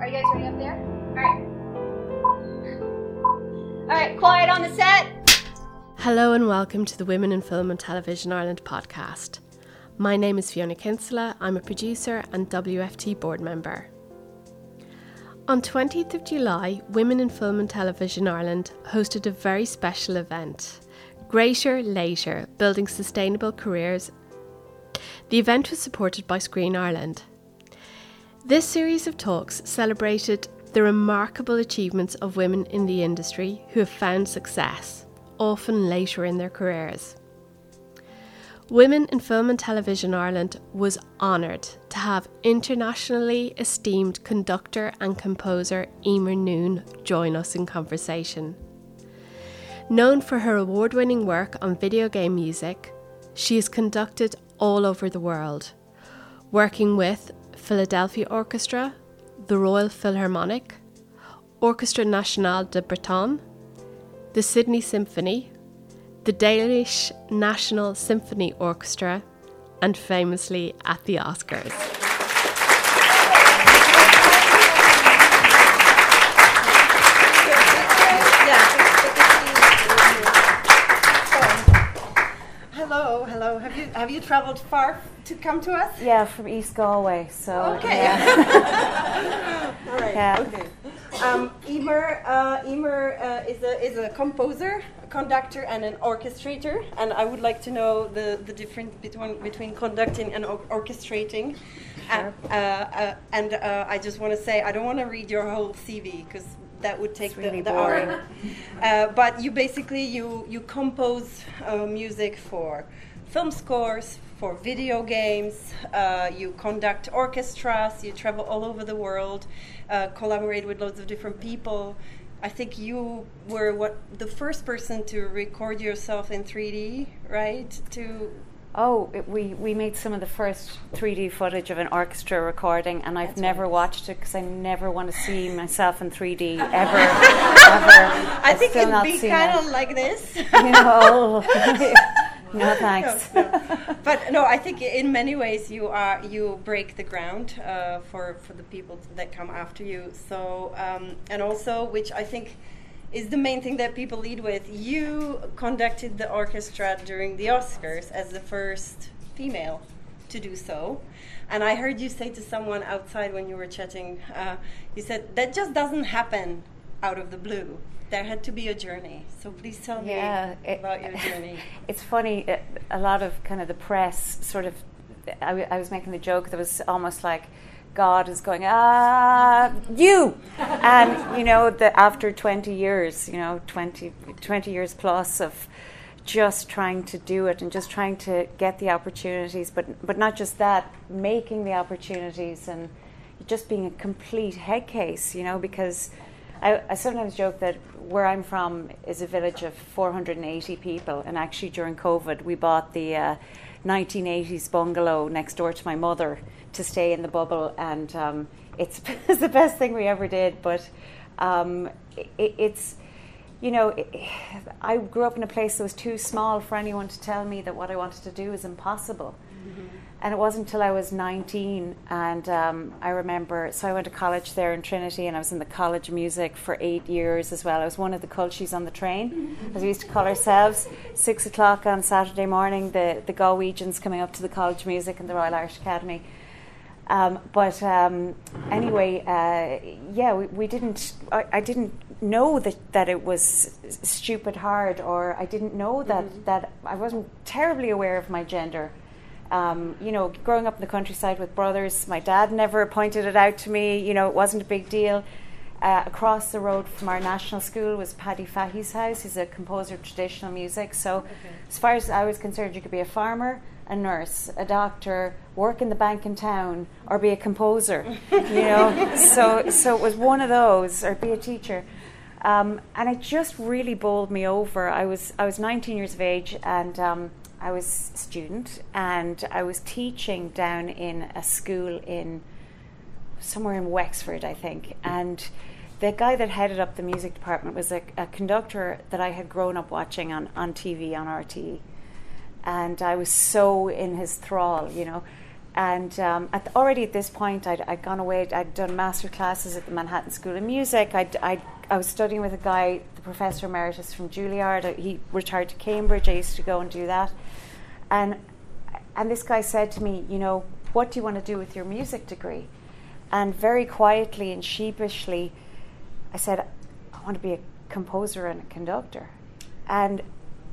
Are you guys ready up there? Alright. Alright, quiet on the set. Hello and welcome to the Women in Film and Television Ireland podcast. My name is Fiona Kinsella. I'm a producer and WFT board member. On 20th of July, Women in Film and Television Ireland hosted a very special event, Greater Later Building Sustainable Careers. The event was supported by Screen Ireland. This series of talks celebrated the remarkable achievements of women in the industry who have found success, often later in their careers. Women in Film and Television Ireland was honoured to have internationally esteemed conductor and composer Eímear Noone join us in conversation. Known for her award winning work on video game music, she has conducted all over the world, working with Philadelphia Orchestra, the Royal Philharmonic, Orchestre National de Bretagne, the Sydney Symphony, the Danish National Symphony Orchestra, and famously at the Oscars. Have you have you traveled far to come to us? Yeah, from East Galway. So Okay. yeah. All right. Yeah. Okay. Um, Eímear, uh, Eímear uh, is a is a composer, a conductor, and an orchestrator. And I would like to know the, the difference between between conducting and or- orchestrating. Uh, uh, uh, and uh, I just want to say I don't want to read your whole CV because that would take really the, the hour. Uh, but you basically you you compose uh, music for film scores, for video games. Uh, you conduct orchestras. You travel all over the world, uh, collaborate with loads of different people. I think you were what the first person to record yourself in 3D, right? To Oh, it, we we made some of the first 3D footage of an orchestra recording, and I've That's never right. watched it because I never want to see myself in 3D ever, ever. I I've think it'd be kind of like this. You know. no thanks. No, no. But no, I think in many ways you are you break the ground uh, for for the people that come after you. So um, and also, which I think is the main thing that people lead with. You conducted the orchestra during the Oscars as the first female to do so. And I heard you say to someone outside when you were chatting, uh, you said that just doesn't happen out of the blue. There had to be a journey. So please tell Yeah, me it- about your journey. It's funny. A lot of kind of the press sort of. I, w- I was making the joke that was almost like God is going ah you, and you know that after twenty years, you know 20, 20 years plus of just trying to do it and just trying to get the opportunities, but but not just that, making the opportunities and just being a complete head case, you know, because I, I sometimes joke that where I'm from is a village of 480 people, and actually during COVID, we bought the uh, 1980s bungalow next door to my mother to stay in the bubble, and um, it's, it's the best thing we ever did. But um, it, it's you know, I grew up in a place that was too small for anyone to tell me that what I wanted to do is impossible. And it wasn't until I was 19, and um, I remember, so I went to college there in Trinity, and I was in the College of Music for eight years as well. I was one of the cultures on the train, as we used to call ourselves. Six o'clock on Saturday morning, the, the Galwegians coming up to the College of Music and the Royal Irish Academy. Um, but um, anyway, uh, yeah, we, we didn't. I, I didn't know that, that it was stupid hard, or I didn't know that that I wasn't terribly aware of my gender. Um, you know, growing up in the countryside with brothers, my dad never pointed it out to me. You know, it wasn't a big deal. Uh, across the road from our national school was Paddy Fahy's house. He's a composer of traditional music. So, as far as I was concerned, you could be a farmer, a nurse, a doctor, work in the bank in town, or be a composer. you know, so so it was one of those, or be a teacher. Um, and it just really bowled me over. I was I was 19 years of age, and um, I was a student, and I was teaching down in a school in somewhere in Wexford, I think. And the guy that headed up the music department was a, a conductor that I had grown up watching on, on TV on RTE. And I was so in his thrall, you know. and um, at the, already at this point, I'd, I'd gone away. I'd done master classes at the Manhattan School of Music. I'd, I'd, I was studying with a guy, the professor emeritus from Juilliard. He retired to Cambridge. I used to go and do that. And, and this guy said to me, You know, what do you want to do with your music degree? And very quietly and sheepishly, I said, I want to be a composer and a conductor. And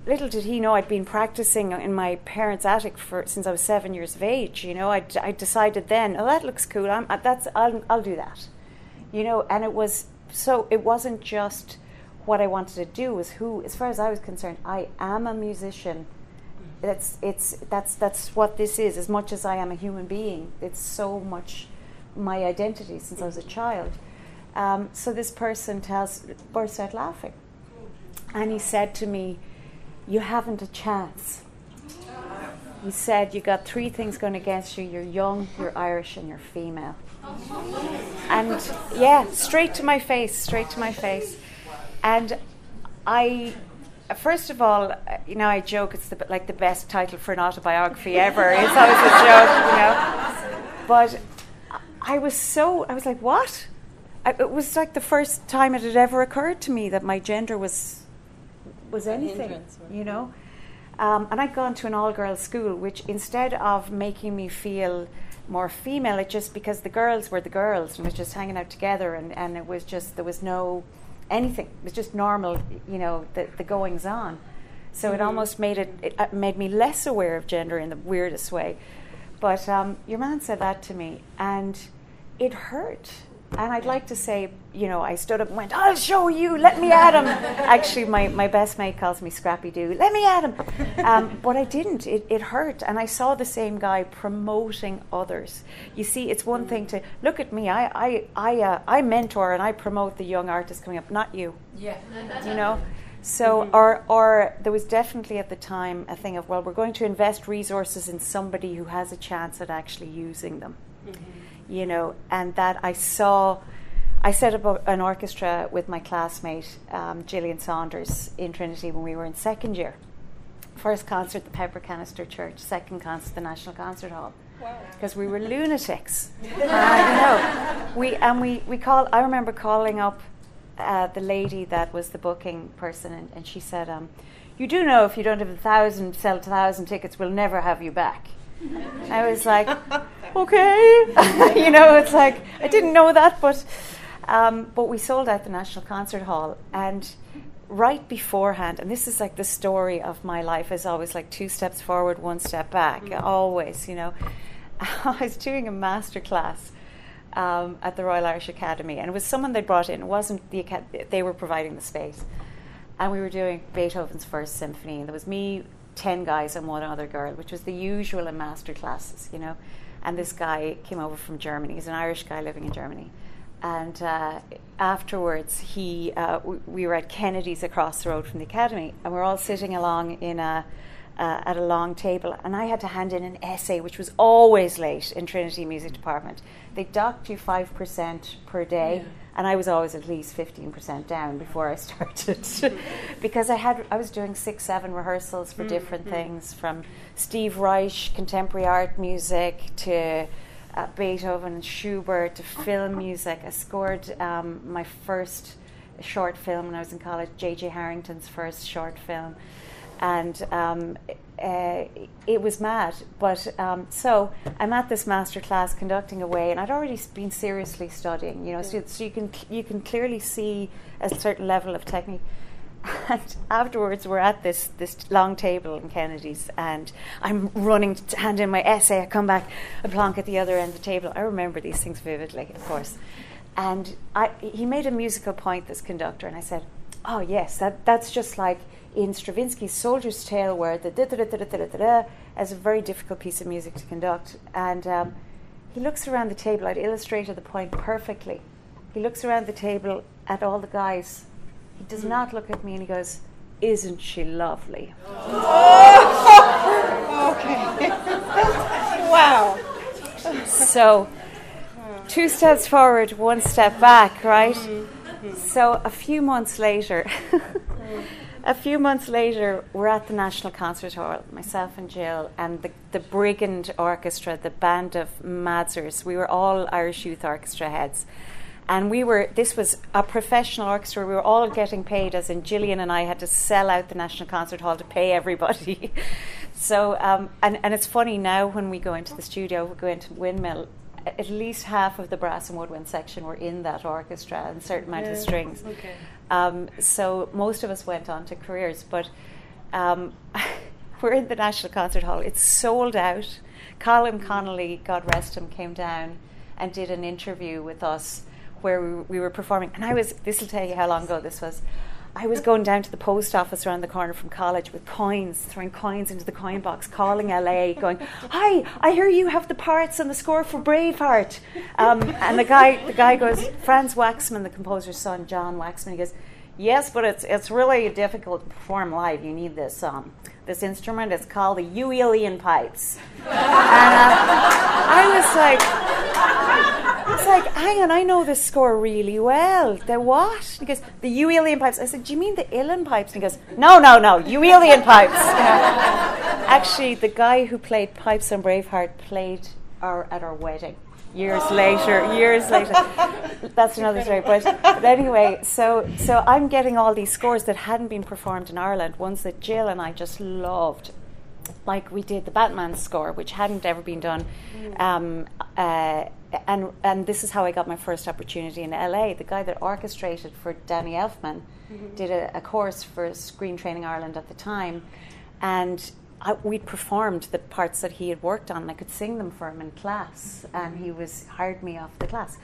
little did he know I'd been practicing in my parents' attic for since I was seven years of age. You know, I, I decided then, oh, that looks cool. I'm, uh, that's I'll, I'll do that. You know, and it was so. It wasn't just what I wanted to do. Was who, as far as I was concerned, I am a musician. That's it's that's that's what this is. As much as I am a human being, it's so much my identity since I was a child. Um, so this person tells burst out laughing, and he said to me you haven't a chance. He said, You got three things going against you you're young, you're Irish, and you're female. And yeah, straight to my face, straight to my face. And I, first of all, you know, I joke it's the, like the best title for an autobiography ever. It's always a joke, you know. But I was so, I was like, What? it was like the first time it had ever occurred to me that my gender was was anything, you know. Um, and I'd gone to an all girls school, which instead of making me feel more female, it just because the girls were the girls and was just hanging out together, and, and it was just, there was no anything. It was just normal, you know, the, the goings on. So mm-hmm. it almost made it, it, uh, made me less aware of gender in the weirdest way. But um, your man said that to me, and it hurt and I'd like to say, you know, I stood up and went, I'll show you, let me at him. Actually, my, my best mate calls me Scrappy Doo, let me at him. Um, but I didn't, it, it hurt. And I saw the same guy promoting others. You see, it's one thing to look at me, I, I, I, uh, I mentor and I promote the young artists coming up, not you. Yeah. You know? So, mm-hmm. or, or there was definitely at the time a thing of, well, we're going to invest resources in somebody who has a chance at actually using them. Mm-hmm you know, and that I saw. I set up an orchestra with my classmate um, Gillian Saunders in Trinity when we were in second year. First concert, the Pepper Canister Church. Second concert, the National Concert Hall. Because wow. we were lunatics. uh, you know, we and we we call. I remember calling up uh, the lady that was the booking person, and, and she said, um, "You do know if you don't have a thousand, sell a thousand tickets, we'll never have you back." I was like, okay. you know, it's like, I didn't know that, but, um, but we sold out the National Concert Hall. And right beforehand, and this is like the story of my life, is always like two steps forward, one step back, mm-hmm. always, you know. I was doing a master class. Um, at the Royal Irish Academy, and it was someone they brought in. It wasn't the they were providing the space, and we were doing Beethoven's First Symphony. And there was me, 10 guys and one other girl, which was the usual in master classes, you know. And this guy came over from Germany. He's an Irish guy living in Germany. And uh, afterwards, he, uh, we were at Kennedy's across the road from the academy, and we are all sitting along in a, uh, at a long table. And I had to hand in an essay, which was always late in Trinity Music Department. They docked you 5% per day. Yeah and I was always at least 15% down before I started because I had I was doing six seven rehearsals for mm, different mm. things from Steve Reich contemporary art music to uh, Beethoven and Schubert to film music I scored um, my first short film when I was in college J.J. Harrington's first short film and um, uh, it was mad. But um, so I'm at this master class conducting away, and I'd already been seriously studying. You know, so, so, you can you can clearly see a certain level of technique. And afterwards, we're at this this long table in Kennedy's, and I'm running to hand in my essay. I come back, I plonk at the other end of the table. I remember these things vividly, of course. And I, he made a musical point, this conductor, and I said, "Oh yes, that that's just like." In Stravinsky's Soldier's Tale, where the da da da da da da da as a very difficult piece of music to conduct. And um, he looks around the table. I'd illustrated the point perfectly. He looks around the table at all the guys. He does mm. not look at me, and he goes, "Isn't she lovely?" Oh. okay. wow. So, two steps forward, one step back, right? Mm-hmm. So, a few months later. a few months later, we're at the National Concert Hall, myself and Jill, and the, the Brigand Orchestra, the band of Madzers. We were all Irish Youth Orchestra heads. And we were, this was a professional orchestra. We were all getting paid, as in Gillian and I had to sell out the National Concert Hall to pay everybody. so, um, and, and it's funny now when we go into the studio, we go into Windmill, at least half of the brass and woodwind section were in that orchestra and certain amount Yeah, of strings. okay. Um, so most of us went on to careers, but um, we're in the National Concert Hall. It's sold out. Colin Connolly, God rest him, came down and did an interview with us where we, we were performing. And I was, this will tell you how long ago this was. I was going down to the post office around the corner from college with coins, throwing coins into the coin box, calling LA, going, "Hi, I hear you have the parts and the score for Braveheart." Um, and the guy, the guy goes, Franz Waxman, the composer's son, John Waxman. He goes, "Yes, but it's it's really difficult to perform live. You need this um, this instrument. It's called the Uelian pipes." And uh, I was like, it's like, hang on, I know this score really well. The what? He goes, the Uelian pipes. I said, do you mean the Uilleann pipes? And he goes, no, no, no, Uelian pipes. Actually, the guy who played pipes on Braveheart played our, at our wedding. Years later, years later. That's another story. But, but anyway, so so I'm getting all these scores that hadn't been performed in Ireland, ones that Jill and I just loved like we did the Batman score, which hadn't ever been done. Um, uh, and and this is how I got my first opportunity in LA. The guy that orchestrated for Danny Elfman did a, a course for Screen Training Ireland at the time, and I, we'd performed the parts that he had worked on. I could sing them for him in class, and he was hired me off the class.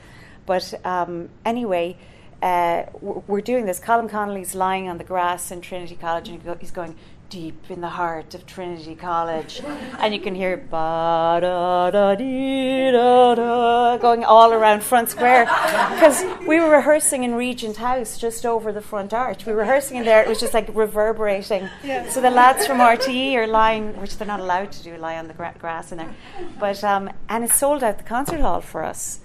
But um, anyway. Uh, we're doing this. Colin Connolly's lying on the grass in Trinity College, and he's going, deep in the heart of Trinity College, and you can hear ba da da dee da da going all around Front Square because we were rehearsing in Regent House just over the front arch. We were rehearsing in there; it was just like reverberating. So the lads from RTE are lying, which they're not allowed to do, lie on the gra- grass in there. But um, and it sold out the concert hall for us,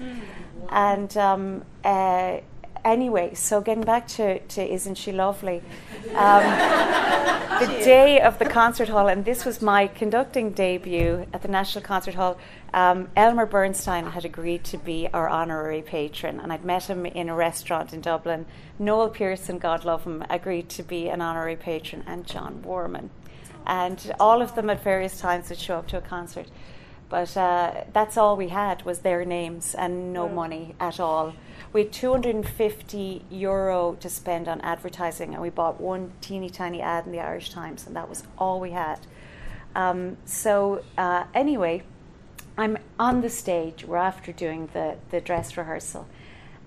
and. Um, uh, Anyway, so getting back to, to Isn't She Lovely? Um, the day of the concert hall, and this was my conducting debut at the National Concert Hall. Um, Elmer Bernstein had agreed to be our honorary patron, and I'd met him in a restaurant in Dublin. Noel Pearson, God love him, agreed to be an honorary patron, and John Warman. And all of them at various times would show up to a concert. But uh, that's all we had was their names and no money at all. We had 250 euro to spend on advertising, and we bought one teeny tiny ad in the Irish Times, and that was all we had. Um, so uh, anyway, I'm on the stage. We're after doing the, the dress rehearsal,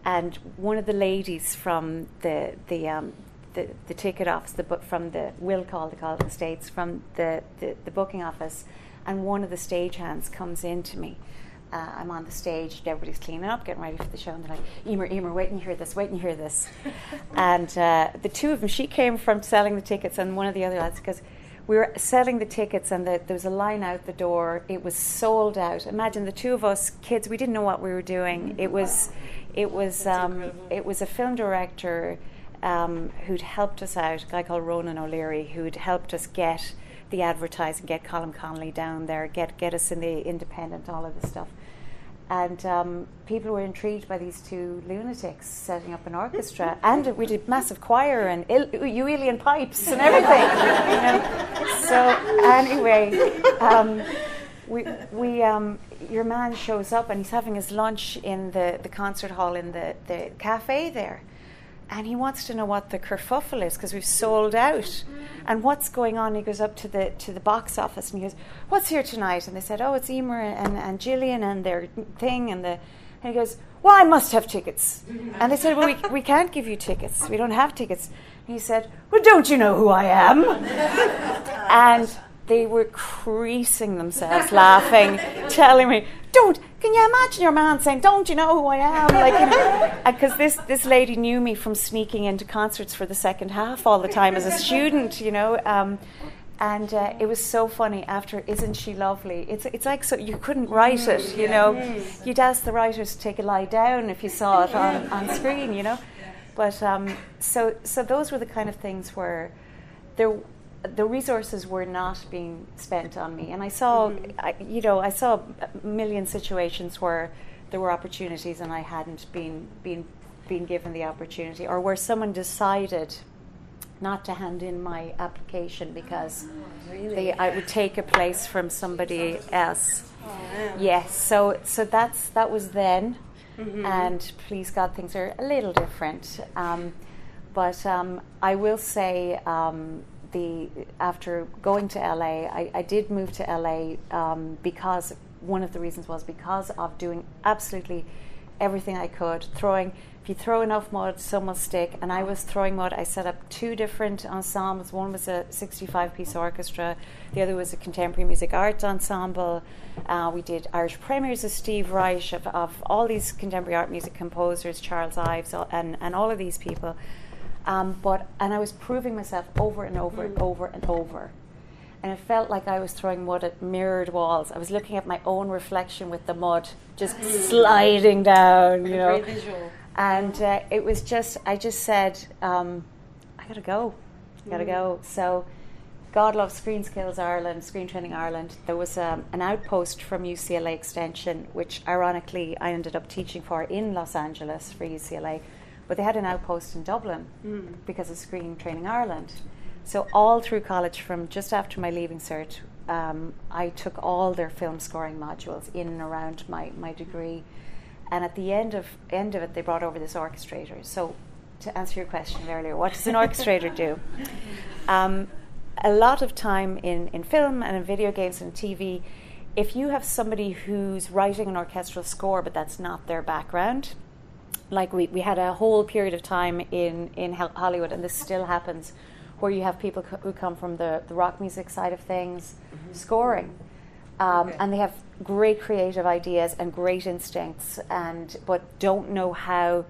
and one of the ladies from the the um, the, the ticket office, the book from the will call the call the states from the, the, the booking office, and one of the stagehands comes in to me. Uh, I'm on the stage, everybody's cleaning up, getting ready for the show, and they're like, Eímear, Eímear, wait and hear this, wait and hear this. and uh, the two of them, she came from selling the tickets, and one of the other lads, because we were selling the tickets, and the, there was a line out the door. It was sold out. Imagine the two of us kids, we didn't know what we were doing. It was, it was, um, it was a film director um, who'd helped us out, a guy called Ronan O'Leary, who'd helped us get the advertising, get Colin Connolly down there, get get us in the independent, all of this stuff. And um, people were intrigued by these two lunatics setting up an orchestra, and we did massive choir and Uelian pipes and everything. you know? So anyway, um, we we um, your man shows up and he's having his lunch in the, the concert hall in the, the cafe there and he wants to know what the kerfuffle is because we've sold out. And what's going on? He goes up to the to the box office and he goes what's here tonight? And they said oh it's Eímear and, and Gillian and their thing and the and he goes well I must have tickets. And they said well we, we can't give you tickets. We don't have tickets. And he said well don't you know who I am? And they were creasing themselves laughing telling me don't can you imagine your man saying don't you know who I am? Like you know because this this lady knew me from sneaking into concerts for the second half all the time as a student you know um, and uh, it was so funny. After isn't she lovely? It's it's like so you couldn't write it you know? you'd ask the writers to take a lie down if you saw it on, on screen you know? But um, so so those were the kind of things where there the resources were not being spent on me, and I saw, Mhm. I, you know, I saw a million situations where there were opportunities and I hadn't been been been given the opportunity, or where someone decided not to hand in my application because Really? they, I would take a place from somebody else. Oh, wow. Yes, so so that's that was then, Mhm. and please God, things are a little different. Um, but um, I will say, um, the after going to LA, I, I did move to LA um, because one of the reasons was because of doing absolutely everything I could, throwing. If you throw enough mud, some will stick. And I was throwing mud. I set up two different ensembles. One was a 65-piece orchestra. The other was a contemporary music arts ensemble. Uh, we did Irish premieres of Steve Reich, of, of all these contemporary art music composers, Charles Ives, and, and all of these people. Um, but and I was proving myself over and over and over and over and it felt like I was throwing mud at mirrored walls. I was looking at my own reflection with the mud just sliding down, you know. Very visual. And uh, it was just, I just said, um, I gotta go, I gotta go. So, God loves Screen Skills Ireland, Screen Training Ireland. There was um, an outpost from UCLA Extension, which ironically I ended up teaching for in Los Angeles for UCLA, but they had an outpost in Dublin Mm. because of Screen Training Ireland. So all through college, from just after my leaving cert, um, I took all their film scoring modules in and around my, my degree. And at the end of end of it, they brought over this orchestrator. So, to answer your question earlier, what does an orchestrator do? Um, a lot of time in, in film and in video games and TV, if you have somebody who's writing an orchestral score, but that's not their background, like we, we had a whole period of time in, in Hollywood, and this still happens, where you have people co- who come from the, the rock music side of things scoring. Um, Okay. And they have great creative ideas and great instincts, and but don't know how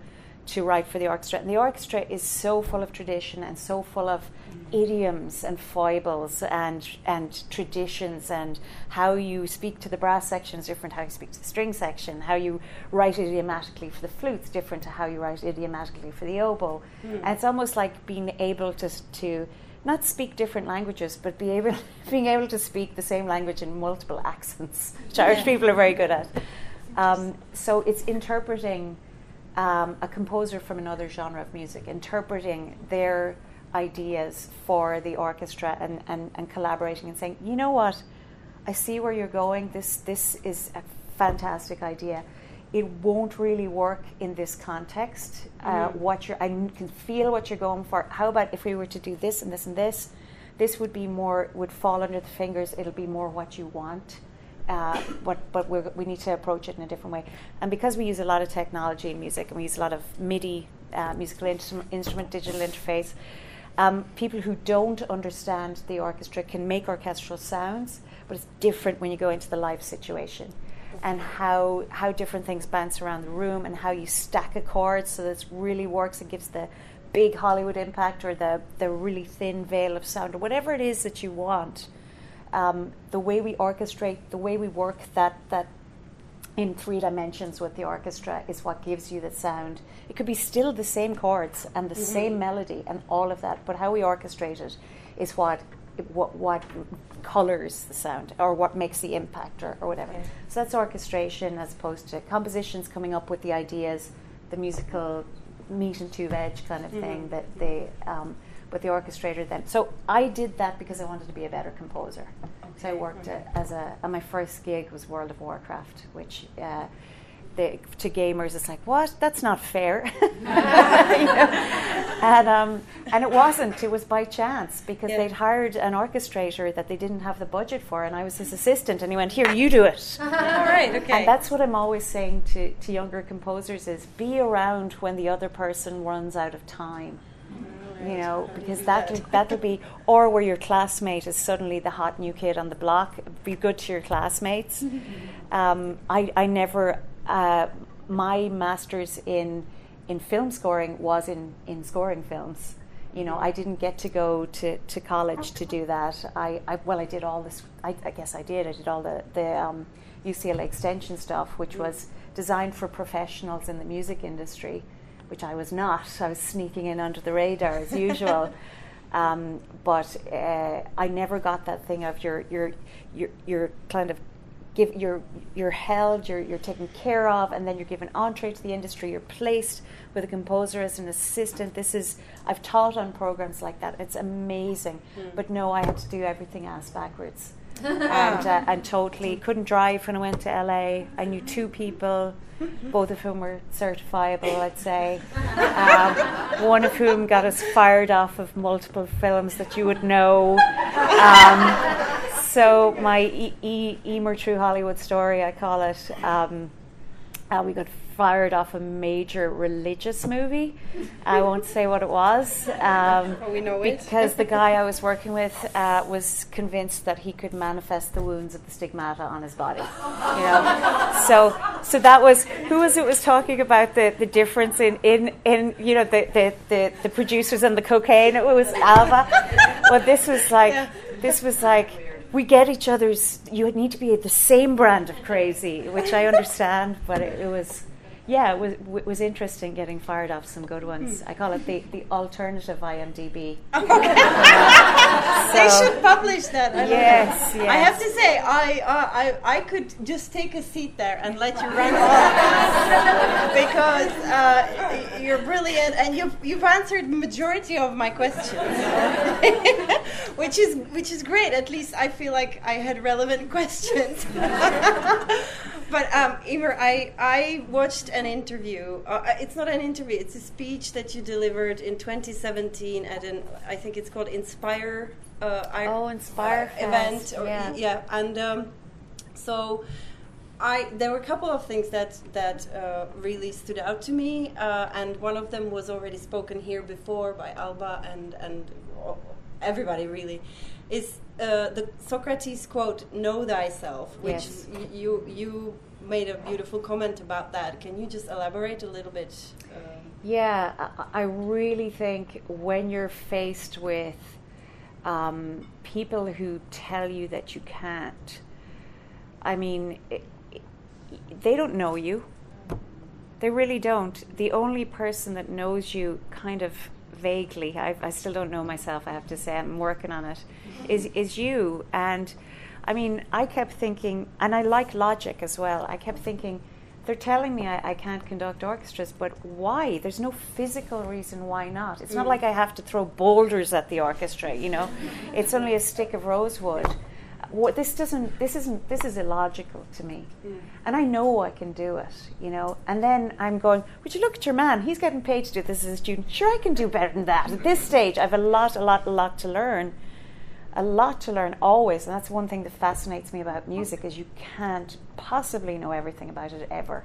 to write for the orchestra. And the orchestra is so full of tradition and so full of idioms and foibles and and traditions and how you speak to the brass section is different how you speak to the string section. How you write idiomatically for the flutes different to how you write idiomatically for the oboe. And it's almost like being able to to not speak different languages but be able being able to speak the same language in multiple accents which Irish people are very good at. Um, so it's interpreting um, a composer from another genre of music, interpreting their ideas for the orchestra and, and, and collaborating and saying, you know what, I see where you're going. This, this is a fantastic idea. It won't really work in this context. Uh, what you're, I can feel what you're going for. How about if we were to do this and this and this? This would be more, would fall under the fingers. It'll be more what you want uh, but but we we need to approach it in a different way. And because we use a lot of technology in music, and we use a lot of MIDI uh, musical instru- instrument digital interface, um, people who don't understand the orchestra can make orchestral sounds, but it's different when you go into the live situation. And how how different things bounce around the room, and how you stack a chord so that it really works and gives the big Hollywood impact or the the really thin veil of sound or whatever it is that you want um, the way we orchestrate, the way we work that that in three dimensions with the orchestra is what gives you the sound. It could be still the same chords and the same melody and all of that, but how we orchestrate it is what what what colors the sound or what makes the impact or, or whatever. Okay. So that's orchestration as opposed to compositions coming up with the ideas, the musical meat and two veg kind of thing that they um, with the orchestrator then. So I did that because I wanted to be a better composer. So I Okay. worked uh, as a, and my first gig was World of Warcraft, which uh, the, to gamers it's like, what? That's not fair. You know? And, um, and it wasn't, it was by chance because Yeah. they'd hired an orchestrator that they didn't have the budget for, and I was his assistant, and he went, Here, you do it. All right. Okay. And that's what I'm always saying to, to younger composers is be around when the other person runs out of time. You know, because that'll that'll be or where your classmate is suddenly the hot new kid on the block. Be good to your classmates. um, I I never uh, my masters in in film scoring was in in scoring films. You know, I didn't get to go to, to college to do that. I, I well, I did all this. I, I guess I did. I did all the the um, UCLA extension stuff, which was designed for professionals in the music industry, which I was not. I was sneaking in under the radar as usual. Um, but uh, I never got that thing of you're you're you're, you're kind of give you're you're held, you're you're taken care of, and then you're given entree to the industry. You're placed with a composer as an assistant. This is I've taught on programs like that. It's amazing. Mm. But no, I had to do everything ass backwards, and uh, and totally couldn't drive when I went to LA. I knew two people. Both of whom were certifiable, I'd say. Um, one of whom got us fired off of multiple films that you would know. Um, so my e- e- Eímear True Hollywood story, I call it. Um, uh, we got fired off a major religious movie. I won't say what it was. Um, Oh, we know it. because the guy I was working with uh, was convinced that he could manifest the wounds of the stigmata on his body. You know, so so that was who was it was talking about the, the difference in, in, in you know the, the, the, the producers and the cocaine. It was Alva. Well, this was like this was like we get each other's. You need to be the same brand of crazy, which I understand, but it, it was. Yeah, it was, it was interesting getting fired off some good ones. I call it the, the alternative IMDb. they So- should publish that. I love Yes. I have to say, I, uh, I I could just take a seat there and let you run on because uh, you're brilliant and you've you've answered the majority of my questions, which is which is great. At least I feel like I had relevant questions. But um, I, I watched an interview. Uh, it's not an interview. It's a speech that you delivered in 2017 at an I think it's called Inspire. Uh, Oh, Inspire uh, event. Or, yeah. yeah, and um, so I there were a couple of things that that uh, really stood out to me, uh, and one of them was already spoken here before by Alba and and everybody really is uh, the Socrates quote "Know thyself," which Yes. you you made a beautiful comment about that. Can you just elaborate a little bit? Um, Yeah, I, I really think when you're faced with um, people who tell you that you can't, I mean, it, it, they don't know you. They really don't. The only person that knows you kind of vaguely, I, I still don't know myself, I have to say, I'm working on it, is, is you. And I mean, I kept thinking, and I like logic as well, I kept thinking, they're telling me I, I can't conduct orchestras, but why? There's no physical reason why not. It's not mm. like I have to throw boulders at the orchestra, you know. it's only a stick of rosewood. What this doesn't, this isn't, this is illogical to me, mm. and I know I can do it, you know. And then I'm going, would you look at your man? He's getting paid to do this as a student. Sure, I can do better than that. At this stage, I've a lot, a lot, a lot to learn a lot to learn always and that's one thing that fascinates me about music is you can't possibly know everything about it ever.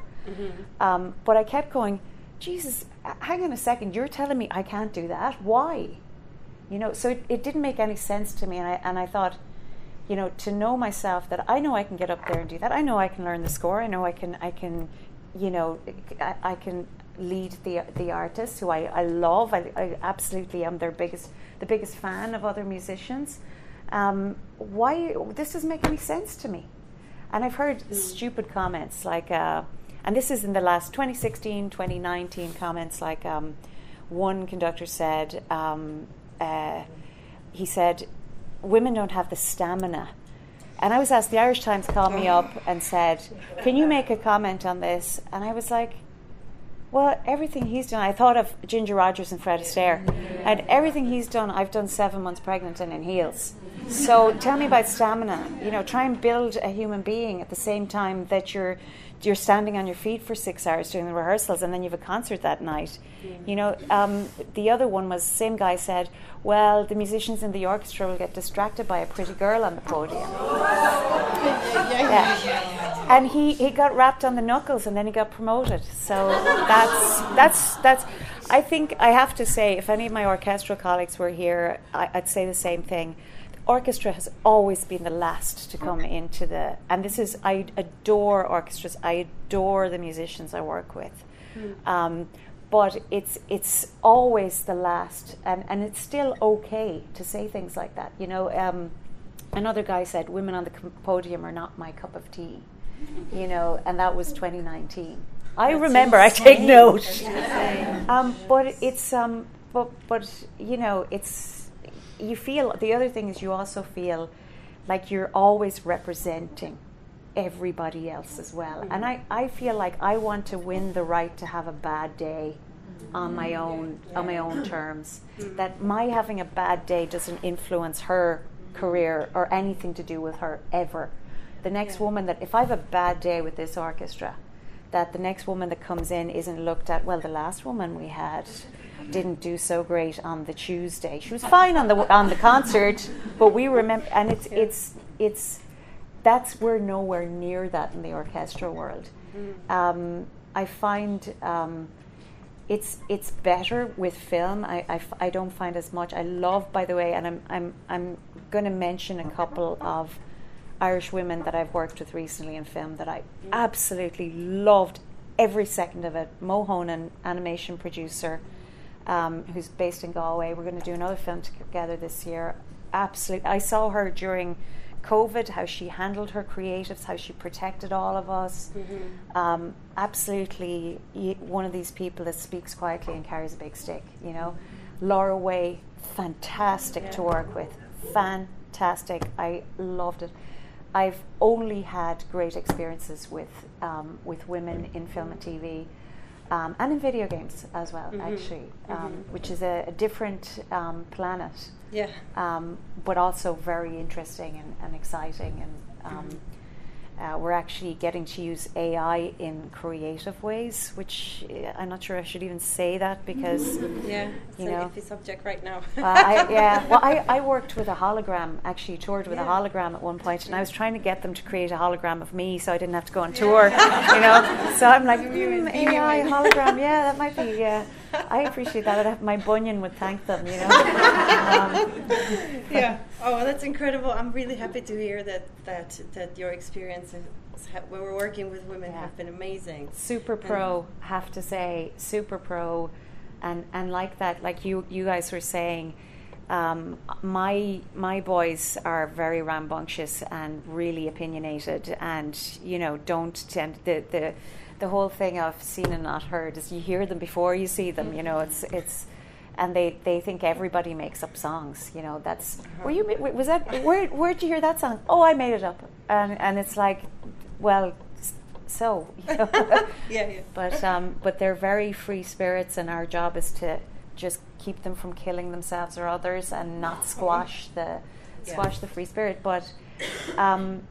Um, but i kept going jesus hang on a second you're telling me i can't do that? Why? You know so it, it didn't make any sense to me and I, and I thought you know to know myself that i know i can get up there and do that i know i can learn the score i know i can i can you know i, I can lead the the artists who i, I love I, I absolutely am their biggest the biggest fan of other musicians um, why this doesn't make any sense to me and i've heard stupid comments like uh, and this is in the last 2016 2019 comments like um, one conductor said um, uh, he said women don't have the stamina and I was asked, the Irish Times called me up and said, Can you make a comment on this? And I was like, Well, everything he's done, I thought of Ginger Rogers and Fred Astaire. And everything he's done, I've done seven months pregnant and in heels. So tell me about stamina. You know, try and build a human being at the same time that you're you're standing on your feet for six hours doing the rehearsals and then you have a concert that night. You know, um, the other one was same guy said, "Well, the musicians in the orchestra will get distracted by a pretty girl on the podium." Yeah. And he, he got wrapped on the knuckles and then he got promoted. So that's that's that's I think I have to say if any of my orchestral colleagues were here, I, I'd say the same thing. Orchestra has always been the last to come into the and this is I adore orchestras. I adore the musicians I work with. Um, but it's it's always the last and, and it's still okay to say things like that. You know, um, another guy said women on the podium are not my cup of tea you know and that was 2019 i remember i take note um, but it's um but but you know it's you feel the other thing is you also feel like you're always representing everybody else as well. And mm-hmm. I, I feel like I want to win the right to have a bad day mm-hmm. on my own on my own terms. Mm-hmm. That my having a bad day doesn't influence her career or anything to do with her ever. The next woman that if I have a bad day with this orchestra, that the next woman that comes in isn't looked at, well the last woman we had didn't do so great on the Tuesday. She was fine on the on the concert, but we remember and it's it's it's that's we're nowhere near that in the orchestral world. Um, I find um, it's it's better with film. I, I, f- I don't find as much. I love, by the way, and I'm I'm I'm going to mention a couple of Irish women that I've worked with recently in film that I absolutely loved every second of it. Moe Honan, animation producer, um, who's based in Galway. We're going to do another film together this year. Absolutely, I saw her during COVID, how she handled her creatives, how she protected all of us. Um, absolutely, one of these people that speaks quietly and carries a big stick. You know, Laura Way, fantastic to work with, fantastic. I loved it. I've only had great experiences with um, with women in film and TV. Um, and in video games as well, actually, um, which is a, a different um, planet Yeah. um, but also very interesting and, and exciting. And um, uh, we're actually getting to use AI in creative ways, which uh, I'm not sure I should even say that because. Yeah. It's You an know. iffy subject right now. Uh, I, yeah, well, I, I worked with a hologram, actually toured with a hologram at one point, and I was trying to get them to create a hologram of me so I didn't have to go on tour, you know. So I'm like, mm, AI hologram, yeah, that might be, yeah. I appreciate that. Have, my bunion would thank them, you know. Um, yeah. Oh, that's incredible. I'm really happy to hear that that that your experiences when we're working with women Yeah. have been amazing. super pro have to say super pro and and like that like you you guys were saying um, my my boys are very rambunctious and really opinionated and you know don't tend the the the whole thing of seen and not heard is you hear them before you see them you know it's it's and they, they think everybody makes up songs. You know, that's were you was that where where'd you hear that song? Oh, I made it up, and and it's like, well, so. You know? Yeah, yeah. But um, but they're very free spirits, and our job is to just keep them from killing themselves or others, and not squash the Yeah. squash the free spirit. But um,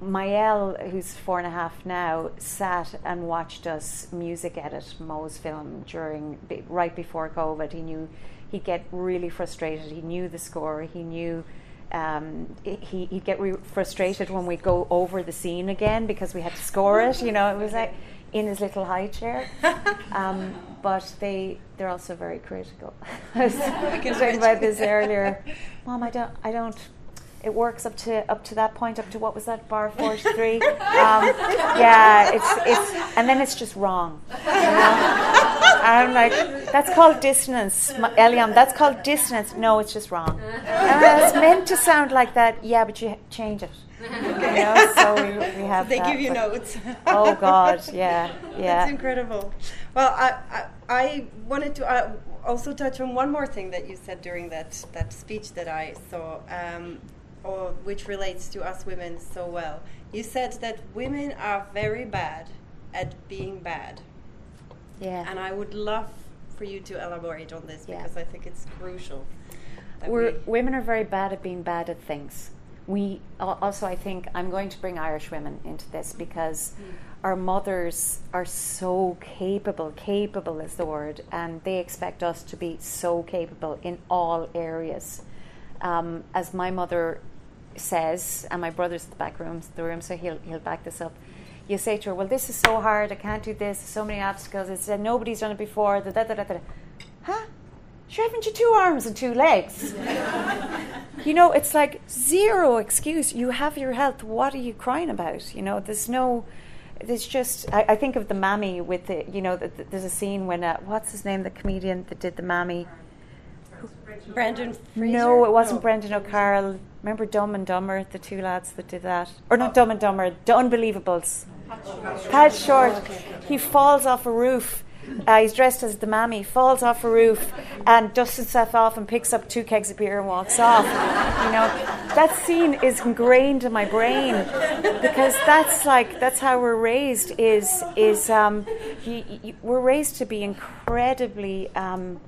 Mael, who's four and a half now, sat and watched us music edit Moe's film during right before COVID. He knew he'd get really frustrated. He knew the score. He knew. Um, he, he'd get re- frustrated when we'd go over the scene again because we had to score it. You know, it was like in his little high chair. Um, but they they're also very critical. I was talking about this earlier. Mom, I don't I don't. It works up to up to that point, up to what was that bar forty three? Um, yeah, it's it's and then it's just wrong. You know? I'm like, that's called dissonance, Eliam. That's called dissonance. No, it's just wrong. And it's meant to sound like that. Yeah, but you change it. You know, so we, we have. They that, give you notes. Oh God, yeah, That's yeah. incredible. Well, I, I, I wanted to uh, also touch on one more thing that you said during that, that speech that I saw, um, or which relates to us women so well. You said that women are very bad at being bad. Yeah. And I would love for you to elaborate on this Yeah. because I think it's crucial. We're, we- women are very bad at being bad at things. We also, I think, I'm going to bring Irish women into this because our mothers are so capable. Capable is the word, and they expect us to be so capable in all areas. Um, as my mother says, and my brother's in the back room, the room, so he'll he'll back this up. You say to her, "Well, this is so hard. I can't do this. There's so many obstacles. It's uh, nobody's done it before." Da, da, da, da, da. Huh? Sure, haven't you two arms and two legs? you know, it's like zero excuse. You have your health. What are you crying about? You know, there's no. There's just. I, I think of the mammy with the. You know, the, the- there's a scene when uh, what's his name, the comedian that did the mammy. Brendan Fraser? No, it wasn't No. Brendan O'Carroll. Remember Dumb and Dumber, the two lads that did that? Or not Dumb and Dumber, The Unbelievables. Pat Shortt. He falls off a roof Uh, he's dressed as the mammy, falls off a roof and dusts himself off and picks up two kegs of beer and walks off. You know, that scene is ingrained in my brain because that's like that's how we're raised. Is is um, you, you, we're raised to be incredibly um,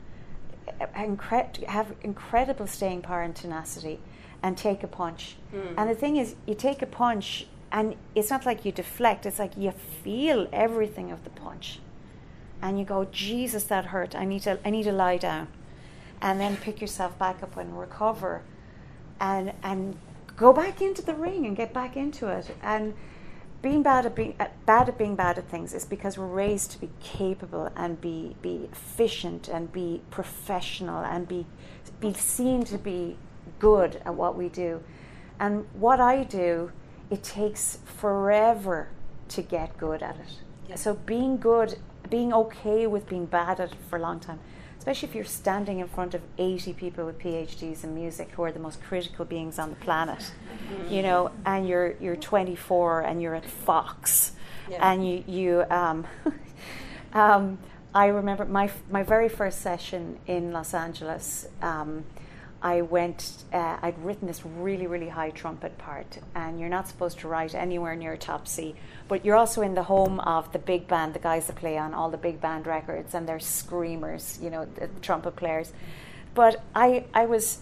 incre- have incredible staying power and tenacity, and take a punch. Mm. And the thing is, you take a punch and it's not like you deflect, it's like you feel everything of the punch. And you go, Jesus, that hurt. I need to I need to lie down. And then pick yourself back up and recover and and go back into the ring and get back into it. And being bad at being uh, bad at being bad at things is because we're raised to be capable and be be efficient and be professional and be be seen to be good at what we do. And what I do it takes forever to get good at it. Yeah. So being good, being okay with being bad at it for a long time, especially if you're standing in front of 80 people with PhDs in music who are the most critical beings on the planet, you know, and you're you're 24 and you're at Fox, yeah. and you you um, um, I remember my my very first session in Los Angeles. Um, I went, uh, I'd written this really, really high trumpet part, and you're not supposed to write anywhere near top C, but you're also in the home of the big band, the guys that play on all the big band records, and they're screamers, you know, the trumpet players. But I, I was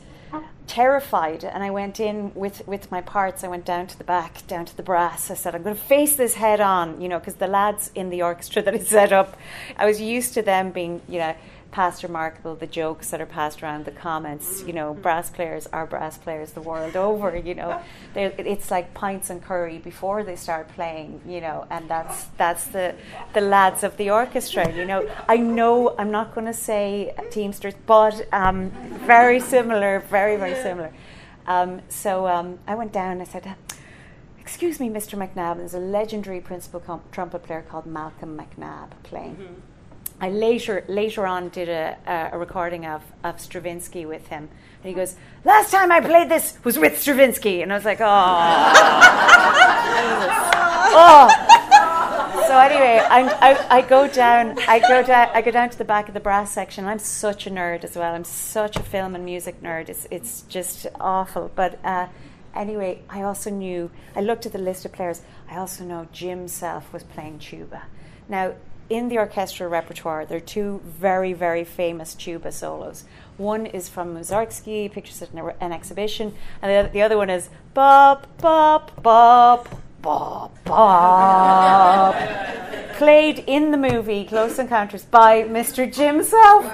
terrified, and I went in with, with my parts. I went down to the back, down to the brass. I said, I'm going to face this head on, you know, because the lads in the orchestra that I set up, I was used to them being, you know, past remarkable the jokes that are passed around the comments you know brass players are brass players the world over you know. It's like pints and curry before they start playing you know and that's that's the the lads of the orchestra you know. I know i'm not going to say teamsters but um, very similar very very similar. Um, so um, i went down and i said excuse me mr McNab there's a legendary principal com- trumpet player called malcolm McNab playing. Mm-hmm I later later on did a, a, recording of, of Stravinsky with him, and he goes, "Last time I played this was with Stravinsky," and I was like, "Oh, oh." So anyway, I, I go down, I go down, I go down to the back of the brass section. I'm such a nerd as well. I'm such a film and music nerd. It's it's just awful. But uh, anyway, I also knew. I looked at the list of players. I also know Jim Self was playing tuba. Now in the orchestral repertoire, there are two very, very famous tuba solos. One is from Mussorgsky, pictures it in an exhibition, and the, the other one is bop, bop, bop, bop, bop, played in the movie Close Encounters by Mr. Jim Self.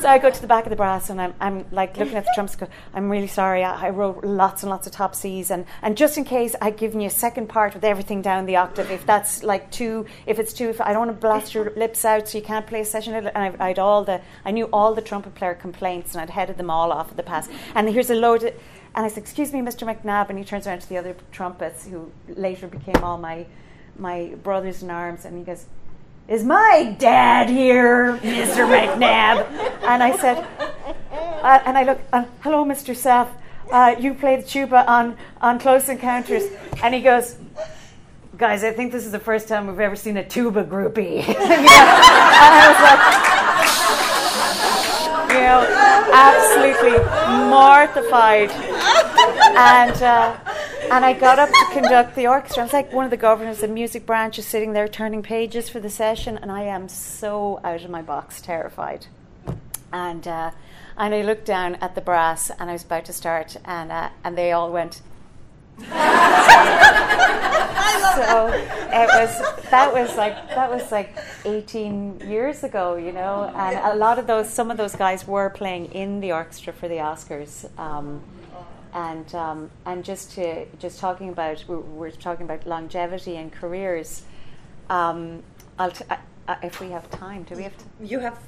So I go to the back of the brass and I'm, I'm like looking at the drums. I'm really sorry. I, I, wrote lots and lots of top C's, and, and just in case, I've given you a second part with everything down the octave. If that's like too, if it's too, if I don't want to blast your lips out so you can't play a session. And I, I'd all the, I knew all the trumpet player complaints, and I'd headed them all off at the pass. And here's a load. Of, and I said, "Excuse me, Mr. McNab," and he turns around to the other trumpets, who later became all my my brothers in arms, and he goes, "Is my dad here, Mr. McNab?" And I said, uh, and I look, uh, "Hello, Mr. Self. Uh, you play the tuba on on Close Encounters," and he goes. Guys, I think this is the first time we've ever seen a tuba groupie. and I was like, absolutely mortified and uh, and I got up to conduct the orchestra. I was like one of the governors of the music branch is sitting there turning pages for the session, and I am so out of my box, terrified. And uh, and I looked down at the brass, and I was about to start, and uh, and they all went. So it was that was like that was like 18 years ago you know and a lot of those some of those guys were playing in the orchestra for the oscars um, and um, and just to just talking about we're, we're, talking about longevity and careers. Um, I'll t- I, I, if we have time, do we have? To? You have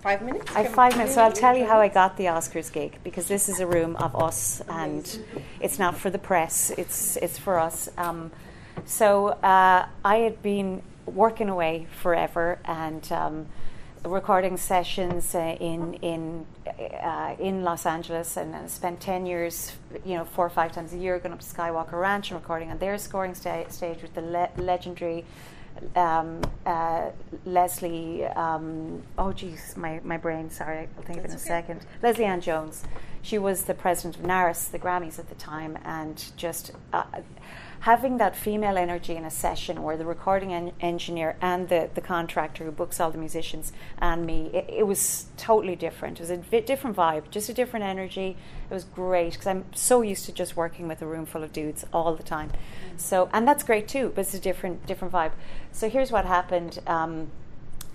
five minutes. I have five minutes, so I'll tell you how I got the Oscars gig because this is a room of us, and it's not for the press. It's it's for us. Um, so uh, I had been working away forever, and um, recording sessions uh, in in uh, in Los Angeles, and I spent ten years, you know, four or five times a year, going up to Skywalker Ranch and recording on their scoring sta- stage with the le- legendary um, uh, Leslie, um, oh geez, my, my brain, sorry, I'll think of it in a second. Leslie Ann Jones. She was the president of NARAS, the Grammys at the time, and just uh, having that female energy in a session where the recording en- engineer and the, the contractor who books all the musicians and me, it, it was totally different. It was a different vibe, just a different energy. It was great because I'm so used to just working with a room full of dudes all the time. Mm-hmm. So, and that's great too, but it's a different different vibe. So here's what happened. Um,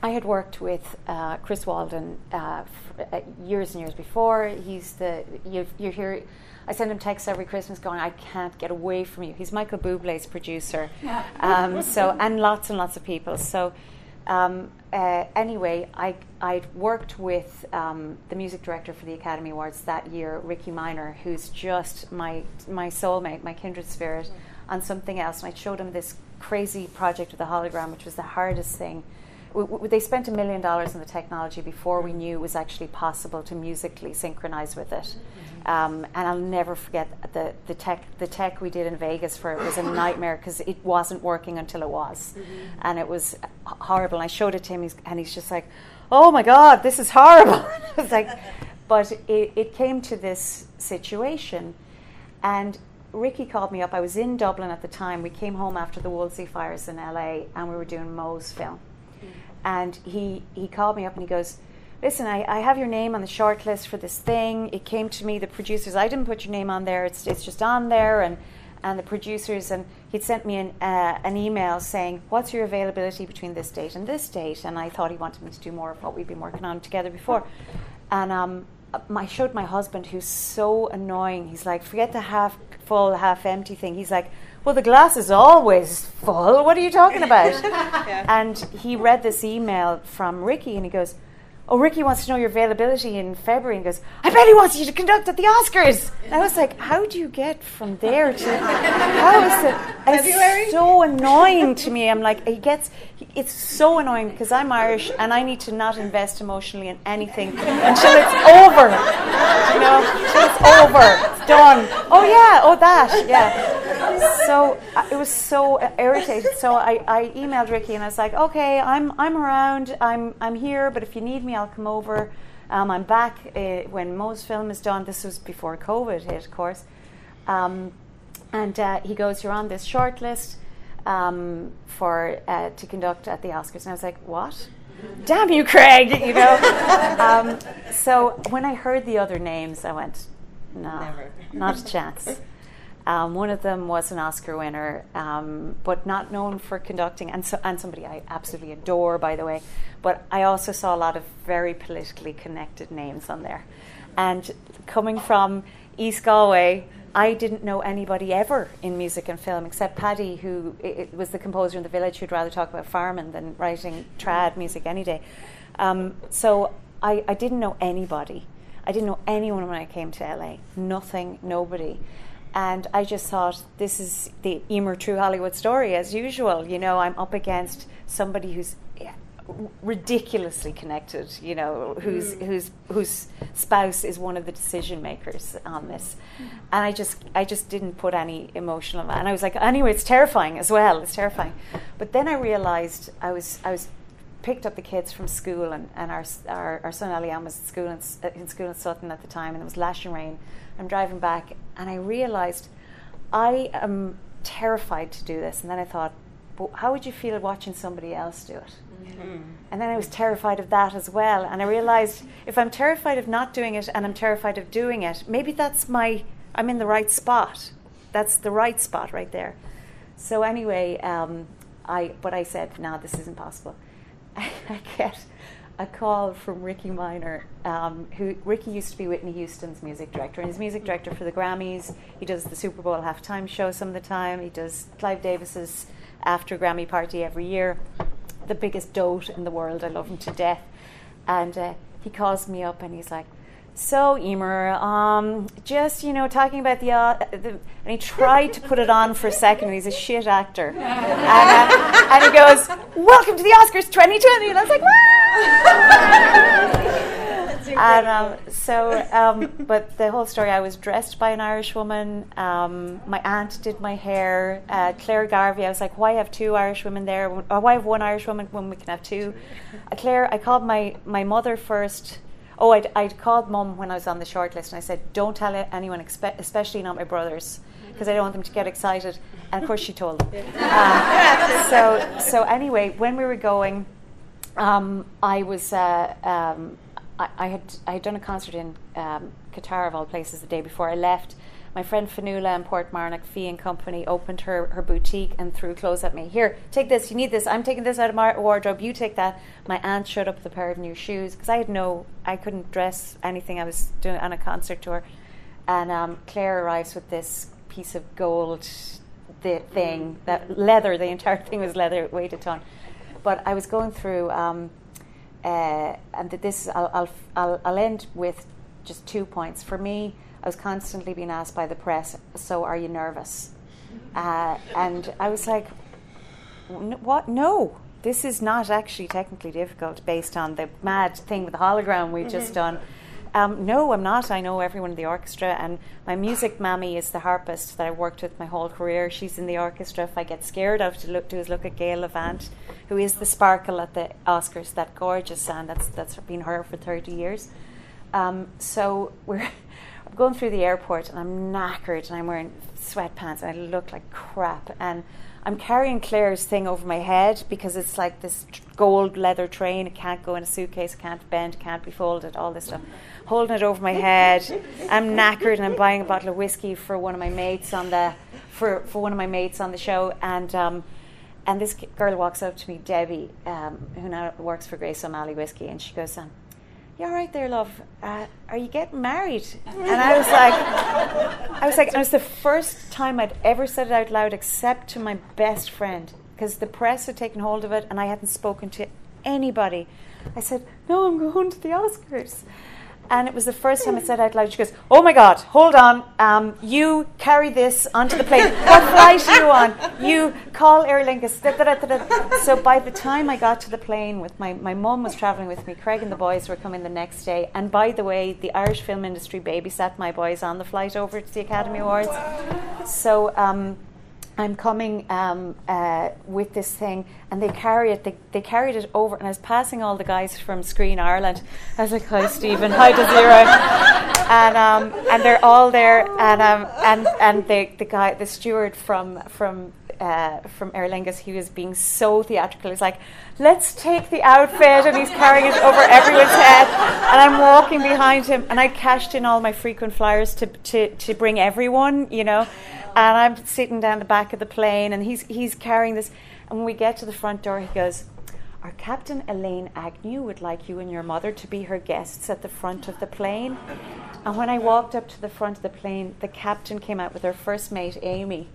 I had worked with uh, Chris Walden uh, f- uh, years and years before. He's the you you hear I send him texts every Christmas going, I can't get away from you. He's Michael Bublé's producer. Um, so, and lots and lots of people. So, um, uh, anyway, I, I'd worked with um, the music director for the Academy Awards that year, Ricky Minor, who's just my, my soulmate, my kindred spirit, on something else. And I showed him this crazy project with the hologram, which was the hardest thing. W- w- they spent a million dollars on the technology before we knew it was actually possible to musically synchronize with it. Um, and I'll never forget the, the tech the tech we did in Vegas for it was a nightmare because it wasn't working until it was, mm-hmm. and it was horrible. And I showed it to him, and he's just like, "Oh my God, this is horrible." it's like, but it, it came to this situation, and Ricky called me up. I was in Dublin at the time. We came home after the Woolsey fires in LA, and we were doing Moe's film, mm-hmm. and he he called me up and he goes listen, I, I have your name on the short list for this thing. It came to me, the producers, I didn't put your name on there, it's, it's just on there. And, and the producers, and he'd sent me an, uh, an email saying, What's your availability between this date and this date? And I thought he wanted me to do more of what we'd been working on together before. And um, I showed my husband, who's so annoying. He's like, Forget the half full, half empty thing. He's like, well, the glass is always full. What are you talking about? yeah. And he read this email from Ricky and he goes, oh, Ricky wants to know your availability in February. And goes, I bet he wants you to conduct at the Oscars. And I was like, how do you get from there to, how is it? February? It's so annoying to me. I'm like, he gets, it's so annoying because I'm Irish and I need to not invest emotionally in anything until it's over. You know, until it's over, it's done. Oh yeah, oh that, yeah. So uh, it was so irritated. So I, I emailed Ricky and I was like, okay, I'm I'm around, I'm I'm here, but if you need me, I'll come over. Um, I'm back uh, when Moe's film is done. This was before COVID hit, of course. Um, and uh, he goes, "You're on this short list um, for uh, to conduct at the Oscars." And I was like, "What?" Damn you, Craig! You know. Um, so when I heard the other names, I went, "No, Never. not a chance." Um, one of them was an Oscar winner, um, but not known for conducting, and, so, and somebody I absolutely adore, by the way. But I also saw a lot of very politically connected names on there. And coming from East Galway, I didn't know anybody ever in music and film except Paddy, who it, was the composer in the village who'd rather talk about farming than writing trad music any day. Um, so I, I didn't know anybody. I didn't know anyone when I came to LA. Nothing, nobody. And I just thought, this is the Emer True Hollywood story, as usual. You know, I'm up against somebody who's ridiculously connected, you know, whose mm. whose whose spouse is one of the decision makers on this, mm. and I just I just didn't put any emotional, and I was like, anyway, it's terrifying as well, it's terrifying, but then I realized I was I was picked up the kids from school, and, and our, our our son Eliam was at school in, in school in Sutton at the time, and it was lashing rain, I'm driving back and I realized I am terrified to do this. And then I thought, but how would you feel watching somebody else do it? Mm-hmm. And then I was terrified of that as well. And I realized if I'm terrified of not doing it and I'm terrified of doing it, maybe that's my, I'm in the right spot. That's the right spot right there. So anyway, um, I, but I said, no, this isn't possible. I get a call from Ricky Minor, um, who Ricky used to be Whitney Houston's music director, and he's music director for the Grammys. He does the Super Bowl halftime show some of the time. He does Clive Davis's after Grammy party every year. The biggest dote in the world. I love him to death. And uh, he calls me up and he's like, so Eímear, um, just you know, talking about the, uh, the, and he tried to put it on for a second. And he's a shit actor, and, uh, and, he goes, "Welcome to the Oscars 2020," and I was like, "Wow!" and um, so, um, but the whole story, I was dressed by an Irish woman. Um, my aunt did my hair. Uh, Claire Garvey, I was like, why have two Irish women there? Or why have one Irish woman when we can have two? Uh, Claire, I called my, my mother first. Oh, I'd, I'd called mum when I was on the shortlist and I said, don't tell anyone, especially not my brothers, because I don't want them to get excited. And of course, she told them. Um, so, so anyway, when we were going, um, I was uh, um, I, I, had I had done a concert in um, Qatar of all places the day before I left. My friend Fanula in Portmarnock, Fee and Company, opened her, her boutique and threw clothes at me. Here, take this. You need this. I'm taking this out of my wardrobe. You take that. My aunt showed up with a pair of new shoes because I had no, I couldn't dress anything. I was doing on a concert tour, and um, Claire arrives with this piece of gold, the thing that leather. The entire thing was leather, it weighed a ton. But I was going through. Um, uh, and this I'll, I'll, I'll end with just two points. For me, I was constantly being asked by the press, "So are you nervous?" Uh, and I was like, "What? No, this is not actually technically difficult based on the mad thing with the hologram we've mm-hmm. just done." Um, no, I'm not. I know everyone in the orchestra, and my music mammy is the harpist that I worked with my whole career. She's in the orchestra. If I get scared, I have to look do is look at Gayle Levant, who is the sparkle at the Oscars, that gorgeous sound. That's that's been her for 30 years. Um, so we're going through the airport, and I'm knackered, and I'm wearing sweatpants, and I look like crap, and I'm carrying Claire's thing over my head because it's like this gold leather train. It can't go in a suitcase, it can't bend, can't be folded, all this stuff. Holding it over my head. I'm knackered and I'm buying a bottle of whiskey for one of my mates on the for, for one of my mates on the show and um, and this girl walks up to me, Debbie, um, who now works for Grace O'Malley Whiskey, and she goes, um, you all right there, love? Uh, are you getting married? And I was like, I was like, it was the first time I'd ever said it out loud, except to my best friend, because the press had taken hold of it, and I hadn't spoken to anybody. I said, no, I'm going to the Oscars. And it was the first time I said out loud, she goes, Oh my God, hold on. Um, you carry this onto the plane. what flight are you on? You call Aer Lingus. So by the time I got to the plane with my, my mum was travelling with me, Craig and the boys were coming the next day. And by the way, the Irish film industry babysat my boys on the flight over to the Academy Awards. So um, I'm coming um, uh, with this thing, and they carry it. They, they carried it over, and I was passing all the guys from Screen Ireland. I was like, "Hi, Stephen. Hi, Désirée," and um, and they're all there, and um, and and the the guy, the steward from from uh, from Aer Lingus, he was being so theatrical. He's like, let's take the outfit, and he's carrying it over everyone's head. And I'm walking behind him, and I cashed in all my frequent flyers to, to, to bring everyone, you know. And I'm sitting down the back of the plane, and he's, he's carrying this. And when we get to the front door, he goes, Our Captain Elaine Agnew would like you and your mother to be her guests at the front of the plane. And when I walked up to the front of the plane, the captain came out with her first mate, Amy.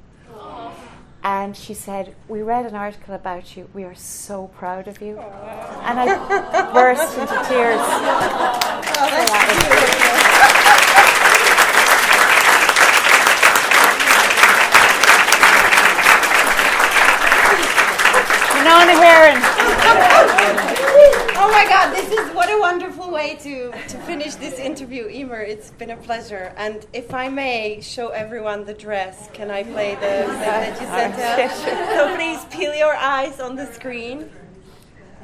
And she said, We read an article about you. We are so proud of you. And I burst into tears. Oh, Heron. Oh my God, this is what a wonderful way to, to finish this interview, Eímear. It's been a pleasure. And if I may show everyone the dress, can I play the thing that you sent us? So please peel your eyes on the screen.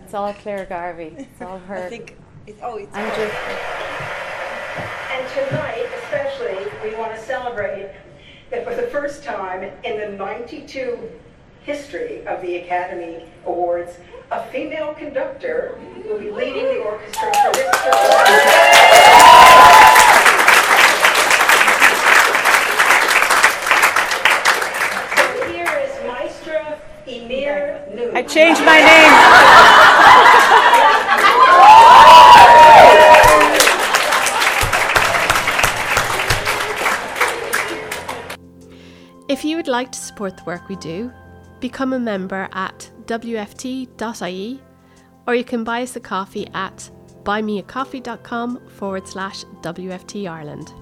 It's all Claire Garvey. It's all her. I think it's, oh, it's I'm just. And tonight, especially, we want to celebrate that for the first time in the 92 history of the Academy Awards, a female conductor will be leading the orchestra for this performance. So here is Maestra Eímear Noone. I changed my name. If you would like to support the work we do, become a member at wft.ie or you can buy us a coffee at buymeacoffee.com forward slash WFT Ireland.